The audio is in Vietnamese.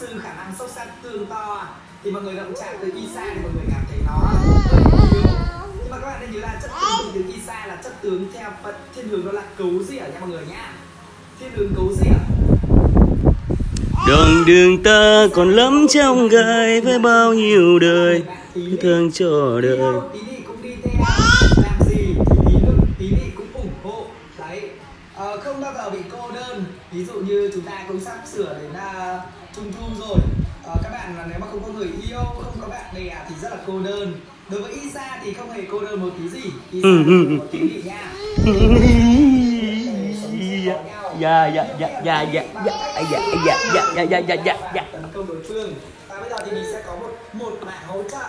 sư khả năng sâu sắc tương to thì mọi người động chạm từ Isa thì mọi người cảm thấy nó nhưng mà các bạn nên nhớ là chất tướng từ Isa là chất tướng theo Phật thiên hướng đó là cấu rỉa nha mọi người nhá. Thiên hướng cấu rỉa Đường đường ta còn lắm trong gai với bao nhiêu đời thương cho đời tí đi cũng đi theo làm gì thì tí nữa tí đi cũng ủng hộ Ờ, không bao giờ bị cô đơn. Ví dụ như chúng ta cũng sắp sửa đến uh, trung thu rồi. Ờ, các bạn là nếu mà không có người yêu không có bạn bè thì rất là cô đơn. Đối với Isa thì không hề cô đơn một tí gì. Isa một tí gì nha. Dạ dạ dạ dạ dạ dạ dạ dạ dạ dạ dạ dạ dạ dạ tấn công đối phương. Và bây giờ thì mình sẽ có một một mạng hỗ trợ